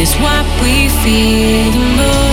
is what we feel the most.